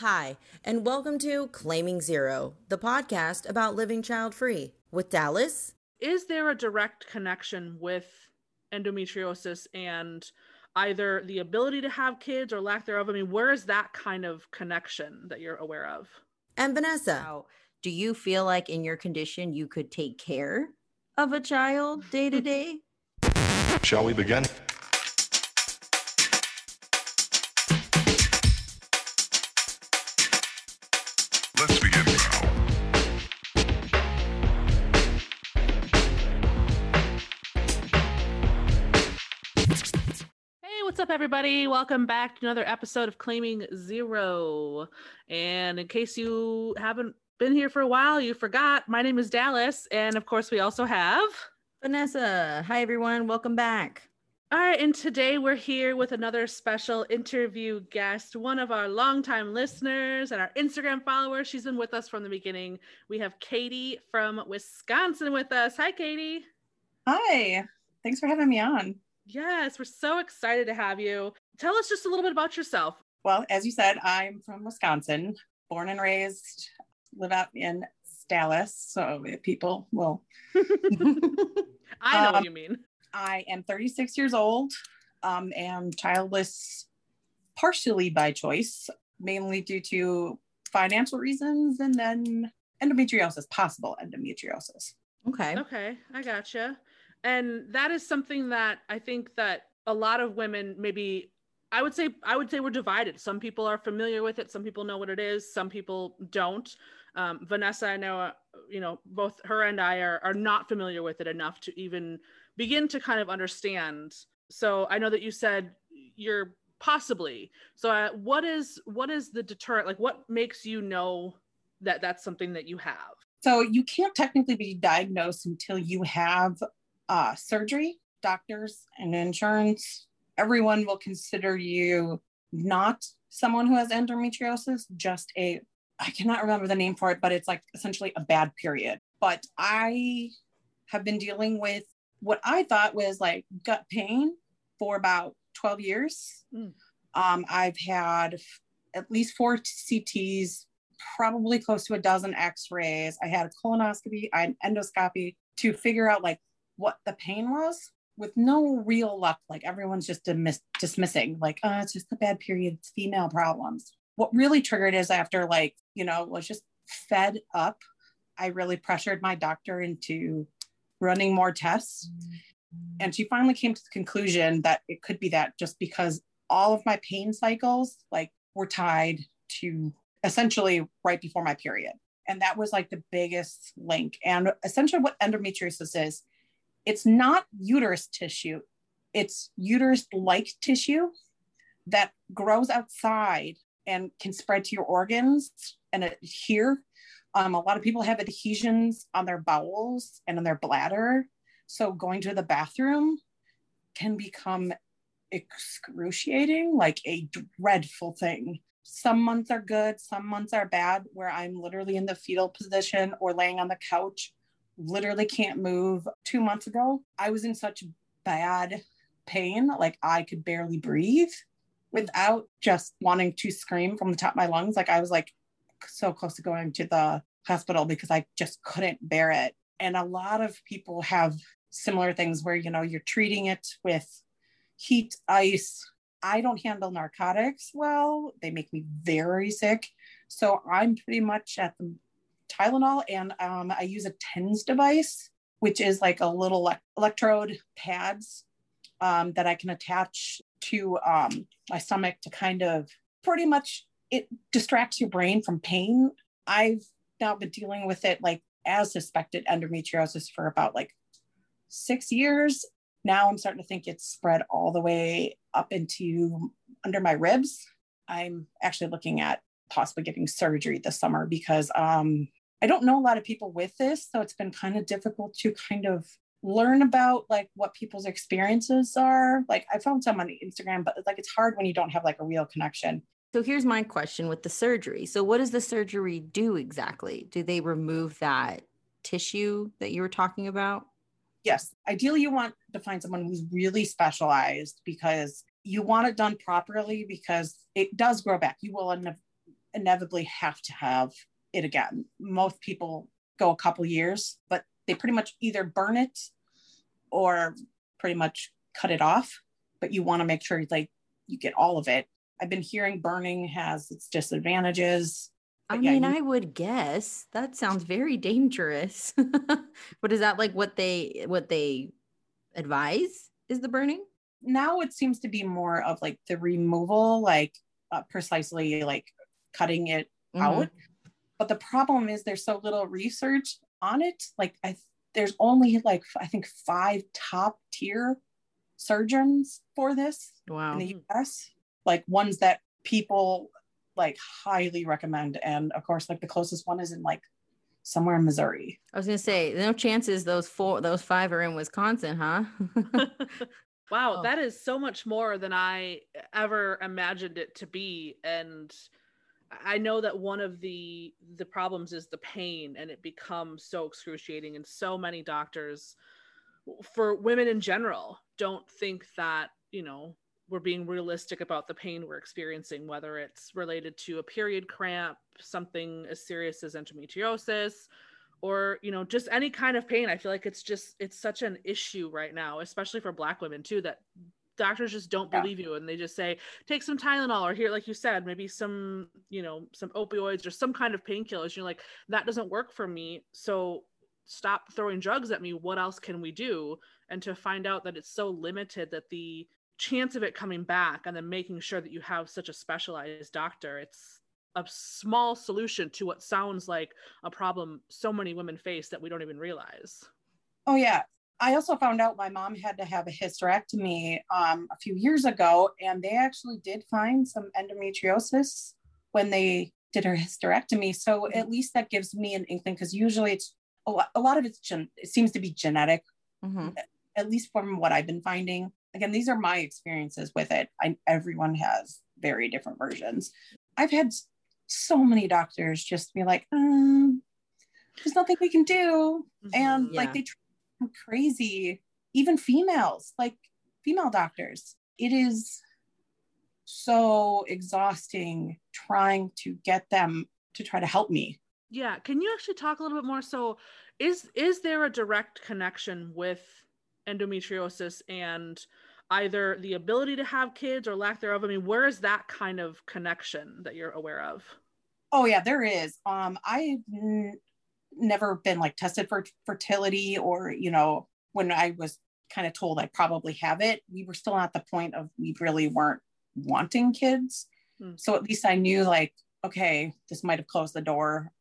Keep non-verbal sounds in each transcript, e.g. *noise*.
Hi, and welcome to Claiming Zero, the podcast about living child free with Dallas. Is there a direct connection with endometriosis and either the ability to have kids or lack thereof? I mean, where is that kind of connection that you're aware of? And Vanessa. Now, do you feel like in your condition you could take care of a child day to hmm. day? Shall we begin? Everybody? Welcome back to another episode of Claiming Zero. And in case you haven't been here for a while, you forgot, my name is Dallas. And of course, we also have. Vanessa, hi everyone, welcome back. All right, and today we're here with another special interview guest, one of our longtime listeners and our Instagram followers. She's been with us from the beginning. We have Katie from Wisconsin with us. Hi, Katie. Hi, thanks for having me on. Yes, we're so excited to have you. Tell us just a little bit about yourself. Well, as you said, I'm from Wisconsin, born and raised, live out in Dallas, so people will. *laughs* I know Um, what you mean. I am 36 years old, um, am childless partially by choice, mainly due to financial reasons, and then endometriosis, possible endometriosis. Okay. Okay, I gotcha. And that is something that I think that a lot of women maybe I would say I would say we're divided. Some people are familiar with it, some people know what it is, some people don't. Um, Vanessa, I know, uh, you know, both her and I are are not familiar with it enough to even begin to kind of understand. So I know that you said you're possibly. So uh, what is what is the deterrent? Like, what makes you know that that's something that you have? So you can't technically be diagnosed until you have uh, surgery. Doctors and insurance, everyone will consider you not someone who has endometriosis, just a, I cannot remember the name for it, but it's like essentially a bad period. But I have been dealing with what I thought was like gut pain for about 12 years. Mm. Um, I've had f- at least four CTs, probably close to a dozen x-rays i had a colonoscopy i had an endoscopy to figure out like what the pain was with no real luck like everyone's just dismiss- dismissing like oh it's just a bad period it's female problems what really triggered is after like you know was just fed up i really pressured my doctor into running more tests and she finally came to the conclusion that it could be that just because all of my pain cycles like were tied to essentially right before my period. And that was like the biggest link. And essentially, what endometriosis is, it's not uterus tissue, it's uterus like tissue that grows outside and can spread to your organs and adhere. Um, a lot of people have adhesions on their bowels and on their bladder. So going to the bathroom can become excruciating, like a dreadful thing some months are good, some months are bad, where I'm literally in the fetal position or laying on the couch, literally can't move. Two months ago, I was in such bad pain, like I could barely breathe without just wanting to scream from the top of my lungs. Like I was like so close to going to the hospital because I just couldn't bear it. And a lot of people have similar things where, you know, you're treating it with heat, ice, I don't handle narcotics well. They make me very sick. So I'm pretty much at the Tylenol and um, I use a TENS device, which is like a little elec- electrode pads um, that I can attach to um, my stomach to kind of pretty much it distracts your brain from pain. I've now been dealing with it like as suspected endometriosis for about like six years now I'm starting to think it's spread all the way up into under my ribs. I'm actually looking at possibly getting surgery this summer because um, I don't know a lot of people with this. So it's been kind of difficult to kind of learn about like what people's experiences are. Like I found some on Instagram, but like it's hard when you don't have like a real connection. So here's my question with the surgery. So what does the surgery do exactly? Do they remove that tissue that you were talking about? yes, ideally you want to find someone who's really specialized because you want it done properly because it does grow back. You will up inevitably have to have it again. Most people go a couple years, but they pretty much either burn it or pretty much cut it off. But you want to make sure like you get all of it. I've been hearing burning has its disadvantages. I yeah, mean, you- I would guess that sounds very dangerous. *laughs* but is that like what they what they advise is the burning? now it seems to be more of like the removal, like uh, precisely like cutting it Mhm. out. But the problem is there's so little research on it. Like I, there's only like I think five top tier surgeons for this Wow. in the U.S. Like ones that people like highly recommend, and of course, like the closest one is in like somewhere in Missouri. I was gonna say, no chances those four, those five are in Wisconsin, huh? *laughs* wow, Oh. that is so much more than I ever imagined it to be. And I know that one of the the problems is the pain, and it becomes so excruciating. And so many doctors, for women in general, don't think that you know we're being realistic about the pain we're experiencing, whether it's related to a period cramp, something as serious as endometriosis, or you know just any kind of pain. I feel like it's just it's such an issue right now especially for black women too that doctors just don't Yeah. believe you and they just say take some tylenol or here like you said maybe some you know some opioids or some kind of painkillers you're like that doesn't work for me so stop throwing drugs at me. What else can we do? And to find out that it's so limited that the chance of it coming back and then making sure that you have such a specialized doctor it's a small solution to what sounds like a problem so many women face that we don't even realize. Oh yeah. I also found out my mom had to have a hysterectomy um, a few years ago, and they actually did find some endometriosis when they did her hysterectomy. So at least that gives me an inkling because usually it's a lot, a lot of it's gen- it seems to be genetic, Mhm. at least from what I've been finding. Again, these are my experiences with it. I, everyone has very different versions. I've had so many doctors just be like, um, "There's nothing we can do," and Mhm. like Yeah. they treat crazy even females like female doctors it is so exhausting trying to get them to try to help me yeah, can you actually talk a little bit more? So, is is there a direct connection with endometriosis and either the ability to have kids or lack thereof? I mean, where is that kind of connection that you're aware of? oh yeah there is um i've n- never been like tested for fertility or you know when i was kind of told i probably have it we were still at the point of we really weren't wanting kids Hmm. so at least i knew like okay this might have closed the door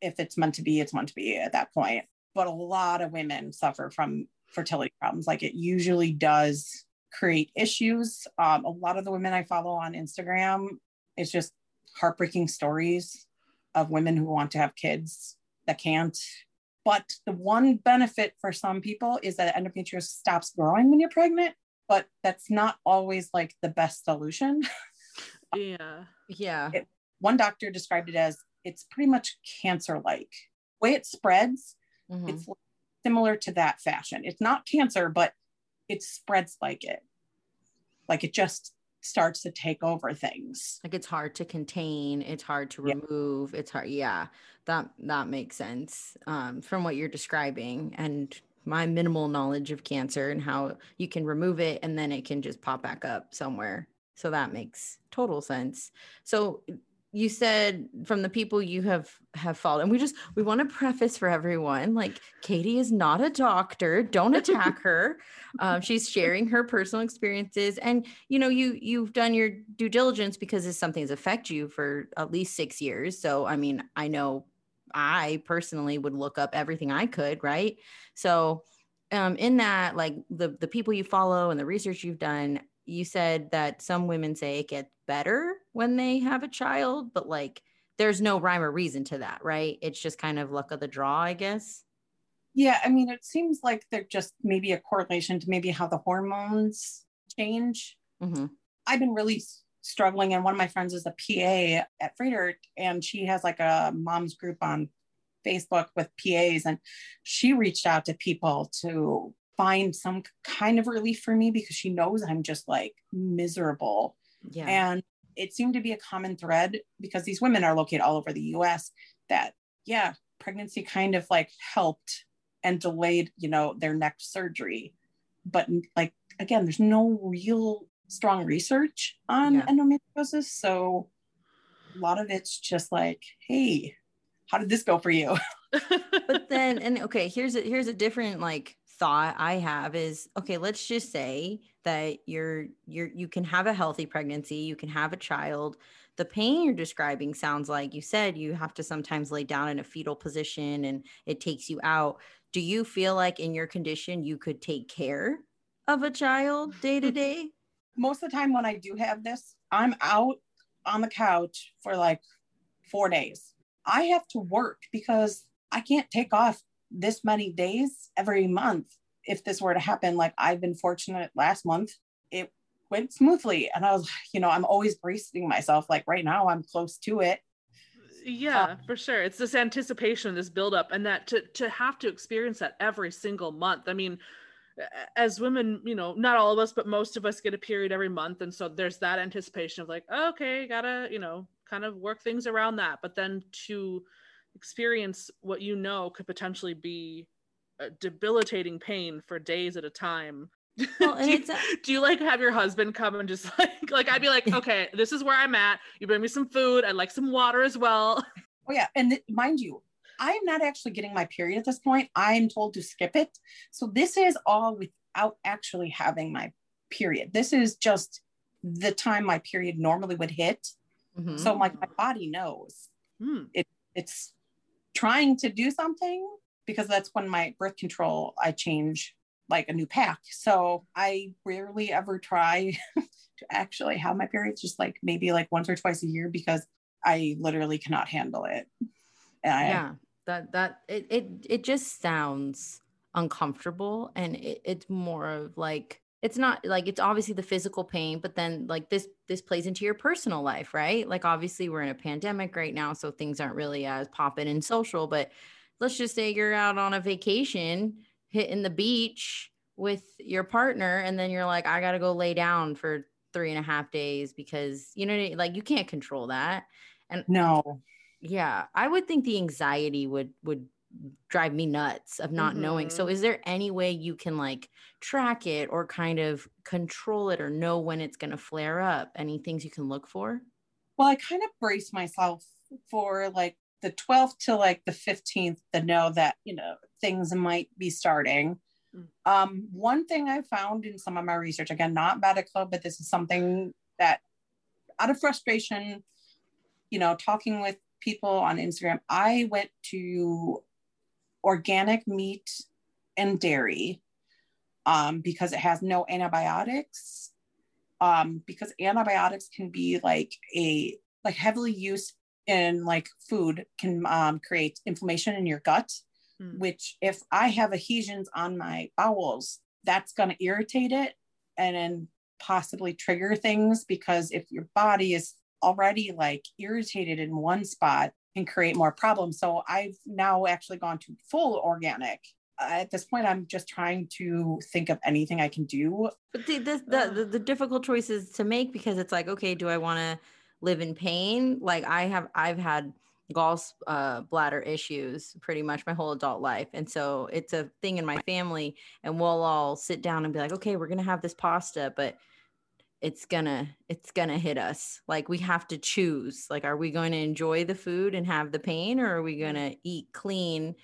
if it's meant to be it's meant to be at that point but a lot of women suffer from fertility problems like it usually does create issues um, a lot of the women i follow on instagram it's just heartbreaking stories of women who want to have kids that can't but the one benefit for some people is that endometriosis stops growing when you're pregnant but that's not always like the best solution *laughs* Yeah. Yeah. It- one doctor described it as it's pretty much cancer like way it spreads Mhm. it's similar to that fashion. It's not cancer but it spreads like it like it just starts to take over things. Like it's hard to contain it's hard to Yeah. remove it's hard yeah that that makes sense um, from what you're describing and my minimal knowledge of cancer and how you can remove it and then it can just pop back up somewhere. So that makes total sense. So you said from the people you have have followed and we just we want to preface for everyone like katie is not a doctor. Don't attack *laughs* her. Um, she's sharing her personal experiences and you know you you've done your due diligence because it's something's that's affect you for at least six years. So i mean i know i personally would look up everything i could right? So um, in that like the the people you follow and the research you've done you said that some women say it gets better when they have a child but like there's no rhyme or reason to that right? It's just kind of luck of the draw i guess. Yeah i mean it seems like they're just maybe a correlation to maybe how the hormones change. Hmm I've been really struggling, and one of my friends is a PA at Froedtert, and she has like a mom's group on Facebook with PAs, and she reached out to people to find some kind of relief for me because she knows I'm just like miserable. yeah And it seemed to be a common thread because these women are located all over the US that, yeah, pregnancy kind of like helped and delayed, you know, their next surgery. But like, again, there's no real strong research on Yeah. endometriosis. So a lot of it's just like, hey, how did this go for you? *laughs* *laughs* but then and okay here's a here's a different like thought i have is okay let's just say that you're you're you can have a healthy pregnancy you can have a child. The pain you're describing sounds like you said you have to sometimes lay down in a fetal position and it takes you out. Do you feel like in your condition you could take care of a child day to mm-hmm. day? Most of the time when I do have this, I'm out on the couch for like four days. I have to work because I can't take off this many days every month. If this were to happen, like I've been fortunate last month, it went smoothly. And I was, you know, I'm always bracing myself. Like right now, I'm close to it. yeah um, for sure it's this anticipation this buildup and that to to have to experience that every single month i mean as women you know not all of us but most of us get a period every month and so there's that anticipation of like okay gotta you know kind of work things around that but then to experience what you know could potentially be a debilitating pain for days at a time Well, and *laughs* do, you, it's a- do you like have your husband come and just *laughs* like like I'd be like, *laughs* okay, this is where I'm at. You bring me some food. I'd like some water as well. Oh yeah, and th- mind you, I'm not actually getting my period at this point. I'm told to skip it. So this is all without actually having my period. This is just the time my period normally would hit. Mhm. So like my body knows Hmm. it's trying to do something because that's when my birth control I change like a new pack. So I rarely ever try *laughs* to actually have my periods, just like maybe like once or twice a year because I literally cannot handle it. Yeah that that it it, it just sounds uncomfortable and it, it's more of like it's not like it's obviously the physical pain but then like this this plays into your personal life right? Like obviously we're in a pandemic right now so things aren't really as popping and social but let's just say you're out on a vacation hitting the beach with your partner and then you're like i gotta go lay down for three and a half days because you know like you can't control that And no, yeah i would think the anxiety would would drive me nuts of not knowing so is there any way you can like track it or kind of control it or know when it's going to flare up any things you can look for well, I kind of brace myself for like the 12th to like the 15th to know that, you know, things might be starting. Mm. Um, one thing I found in some of my research, again, not medical, but this is something that out of frustration, you know, talking with people on Instagram, I went to organic meat and dairy um, because it has no antibiotics um, because antibiotics can be like a like heavily used in like food can um, create inflammation in your gut Hmm. which if i have adhesions on my bowels that's going to irritate it and then possibly trigger things because if your body is already like irritated in one spot can create more problems. So i've now actually gone to full organic. Uh, at this point i'm just trying to think of anything i can do. But the, the, the, the, the difficult choices to make because it's like okay do i want to live in pain? Like i have i've had gall uh, bladder issues pretty much my whole adult life. And so it's a thing in my family and we'll all sit down and be like okay we're gonna have this pasta but it's gonna it's gonna hit us. Like we have to choose like are we going to enjoy the food and have the pain or are we gonna eat clean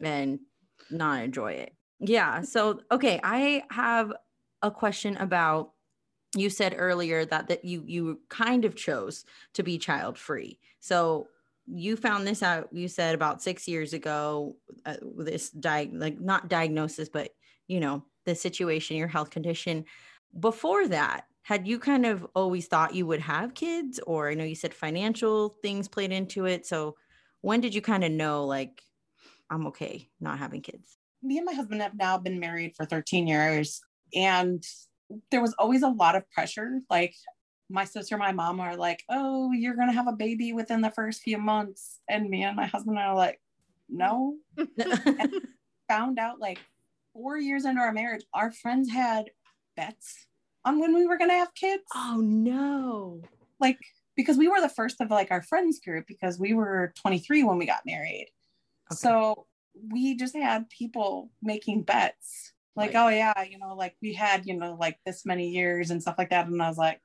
and not enjoy it? Yeah so okay i have a question about you said earlier that that you you kind of chose to be child free so you found this out you said about six years ago uh, this di- like not diagnosis but you know the situation your health condition. Before that had you kind of always thought you would have kids? Or i know you said financial things played into it. So when did you kind of know like i'm okay not having kids me and my husband have now been married for 13 years and there was always a lot of pressure. Like my sister and my mom are like oh you're gonna have a baby within the first few months. And me and my husband are like no. *laughs* Found out like four years into our marriage our friends had bets on when we were gonna have kids oh no like because we were the first of like our friends group because we were 23 when we got married. Okay. So we just had people making bets like, Right. oh yeah, you know, like we had, you know, like this many years and stuff like that. And I was like, I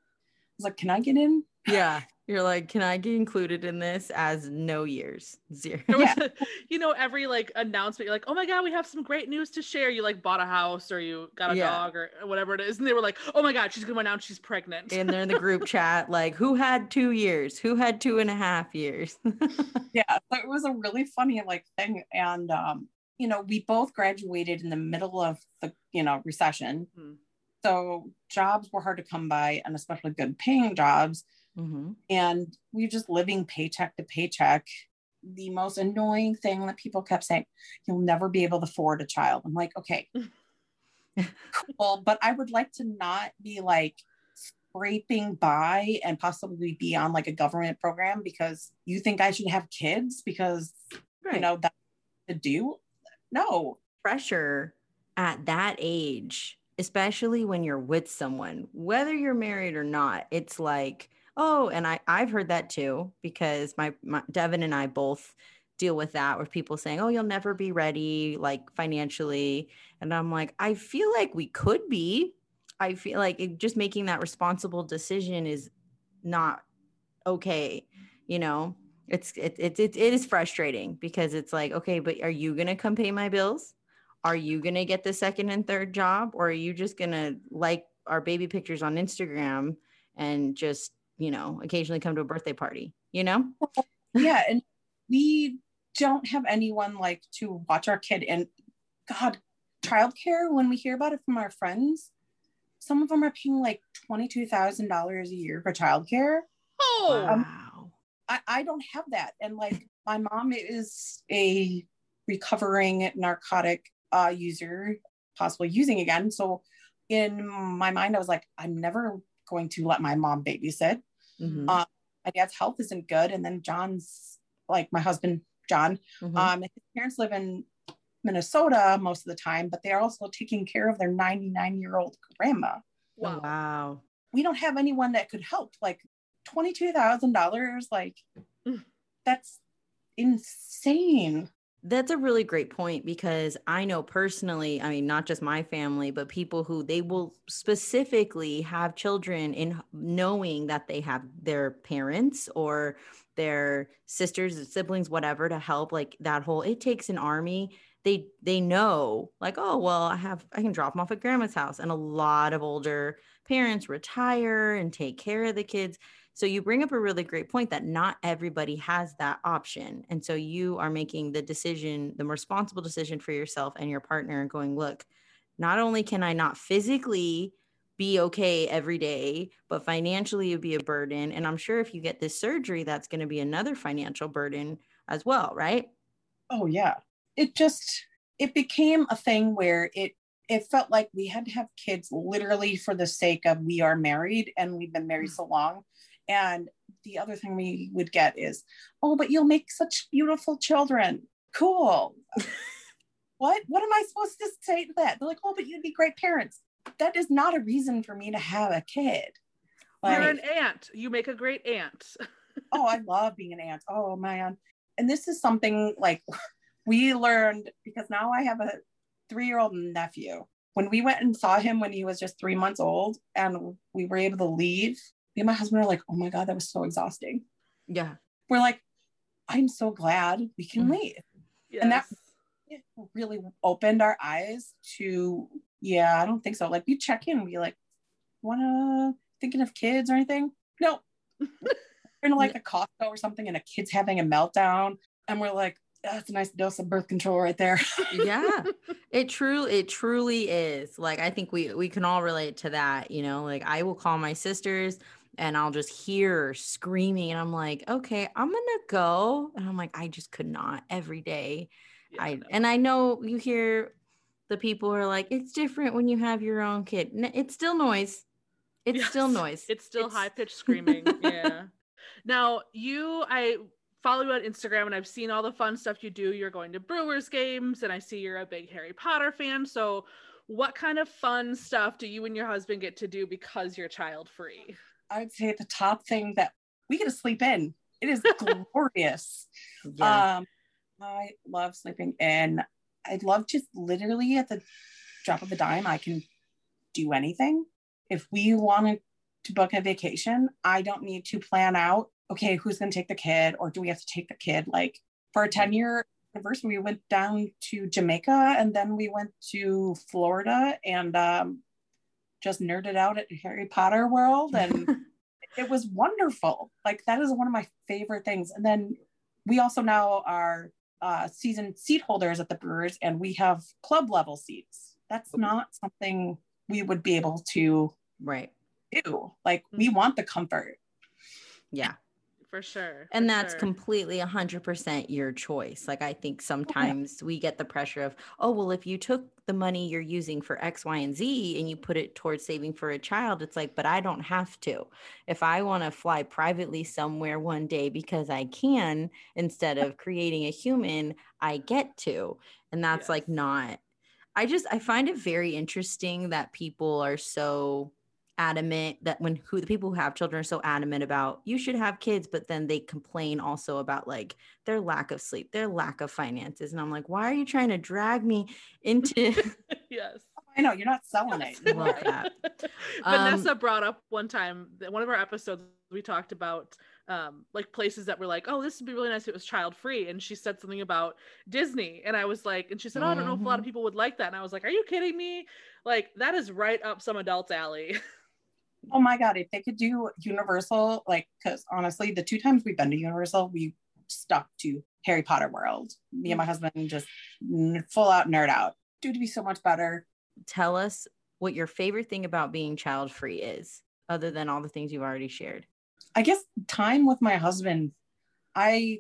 was like, can I get in? Yeah. You're like, can I get included in this as no years? Zero. Yeah. *laughs* *laughs* you know, every like announcement, you're like, oh my God, we have some great news to share. You like bought a house or you got a Yeah. dog or whatever it is. And they were like, oh my God, she's going to announce she's pregnant. And they're in the group *laughs* chat, like, who had two years? Who had two and a half years? Yeah. So it was a really funny like thing. And um, you know, we both graduated in the middle of the, you know, recession. Hmm. So jobs were hard to come by and especially good paying jobs. Mhm. and we were just living paycheck to paycheck. The most annoying thing that people kept saying, you'll never be able to afford a child. I'm like, okay, *laughs* cool, but I would like to not be like scraping by and possibly be on like a government program because you think I should have kids because you know that's to do. No, pressure at that age, especially when you're with someone, whether you're married or not, it's like, oh, and I I've heard that too because my, my Devin and I both deal with that with people saying, "Oh, you'll never be ready like financially." And I'm like, I feel like we could be. I feel like it, just making that responsible decision is not okay, you know? It's it, it, it, it is frustrating because it's like, okay, but are you to come pay my bills? Are you to get the second and third job or are you just to like our baby pictures on Instagram and just, you know, occasionally come to a birthday party, you know? *laughs* yeah, and we don't have anyone like to watch our kid. And God, childcare, when we hear about it from our friends, some of them are paying like $22,000 a year for childcare. oh, Um, wow. I, I don't have that. And like my mom is a recovering narcotic uh, user, possibly using again. So in my mind, I was like, I'm never going to let my mom babysit. Mhm, uh, My dad's health isn't good. And then John's like my husband, John, mhm. um, his parents live in Minnesota most of the time, but they're also taking care of their 99 year old grandma. Wow. wow. We don't have anyone that could help. Like $22,000, like Mm. that's insane. That's a really great point because I know personally, I mean, not just my family, but people who they will specifically have children in knowing that they have their parents or their sisters, siblings, whatever to help. Like that whole, it takes an army. They they know, like, oh well, I have I can drop them off at grandma's house. And a lot of older parents retire and take care of the kids. So you bring up a really great point that not everybody has that option. And so you are making the decision, the responsible decision for yourself and your partner and going, look, not only can I not physically be okay every day, but financially it'd be a burden. And I'm sure if you get this surgery, that's going to be another financial burden as well, right? Oh yeah. It just it became a thing where it it felt like we had to have kids literally for the sake of we are married and we've been married mm. so long. And the other thing we would get is, oh, but you'll make such beautiful children. Cool. *laughs* what? What am I supposed to say to that? They're like, oh, but you'd be great parents. That is not a reason for me to have a kid. You're an aunt. You make a great aunt. *laughs* oh, I love being an aunt. Oh man. And this is something like *laughs* we learned because now I have a three year old nephew. When we went and saw him when he was just three months old and we were able to leave, me and my husband are like, oh my God, that was so exhausting. Yeah. We're like, I'm so glad we can Mhm. leave. And that- really opened our eyes to, yeah, I don't think so. Like we check in be like, wanna thinking of kids or anything? No. *laughs* we're in like a Costco or something and a kid's having a meltdown. And we're like, that's a nice dose of birth control right there. *laughs* yeah it truly it truly is like i think we we can all relate to that you know like i will call my sisters and i'll just hear screaming and i'm like okay i'm gonna go and i'm like i just could not every day Yeah, i no. and i know you hear the people who are like it's different when you have your own kid it's still noise *laughs* it's still noise It's still It's- high pitched *laughs* screaming. yeah. Now you, I follow you on Instagram, and I've seen all the fun stuff you do. You're going to Brewers games, and I see you're a big Harry Potter fan. So, what kind of fun stuff do you and your husband get to do because you're child free? I would say the top thing that we get to sleep in. It is *laughs* glorious. Yeah. Um, I love sleeping in. I'd love just literally at the drop of a dime, I can do anything. If we wanted to book a vacation, I don't need to plan out, okay, who's going to take the kid or do we have to take the kid? Like for a 10 year anniversary, we went down to Jamaica and then we went to Florida and um, just nerded out at Harry Potter World. And *laughs* it was wonderful. Like that is one of my favorite things. And then we also now are uh, season seat holders at the Brewers, and we have club level seats. That's not something we would be able to right. do. Like we want the comfort. Yeah. For sure. and for that's sure. completely 100% your choice like i think sometimes we get the pressure of oh well if you took the money you're using for x y and z and you put it towards saving for a child it's like but i don't have to if i want to fly privately somewhere one day because i can instead of creating a human i get to and that's like not i just i find it very interesting that people are so adamant that when who the people who have children are so adamant about you should have kids but then they complain also about like their lack of sleep their lack of finances and i'm like why are you trying to drag me into *laughs* *laughs* yes. I know you're not selling it. Love that. *laughs* Vanessa Um, brought up one time that one of our episodes we talked about um like places that were like oh this would be really nice if it was child free and she said something about disney and i was like and she said oh i don't know if a lot of Mhm. people would like that and i was like are you kidding me like that is right up some adults alley Oh my god, if they could do Universal, like, because honestly, the two times we've been to Universal, we stuck to Harry Potter World. Me and my mm. husband just full out nerd out. Dude, to be so much better. tell us what your favorite thing about being child free is other than all the things you've already shared I guess time with my husband, I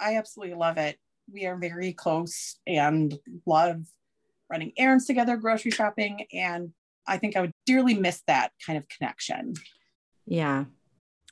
I absolutely love it. We are very close and love running errands together, grocery shopping, and I think I would dearly miss that kind of connection. Yeah.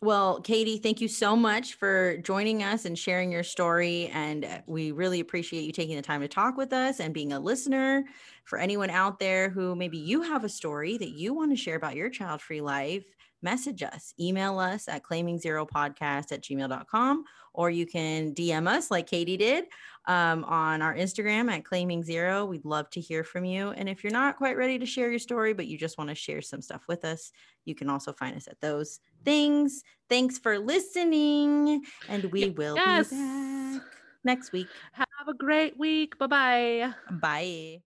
Well, Katie, thank you so much for joining us and sharing your story. And we really appreciate you taking the time to talk with us and being a listener. For anyone out there who maybe you have a story that you want to share about your child free life, message us, email us at claiming zero podcast at gmail.com, or you can DM us like Katie did um, on our Instagram at claiming zero. We'd love to hear from you. And if you're not quite ready to share your story, but you just want to share some stuff with us, you can also find us at those things. Thanks for listening, and we will Yes. be back next week. have a great week bye bye Bye.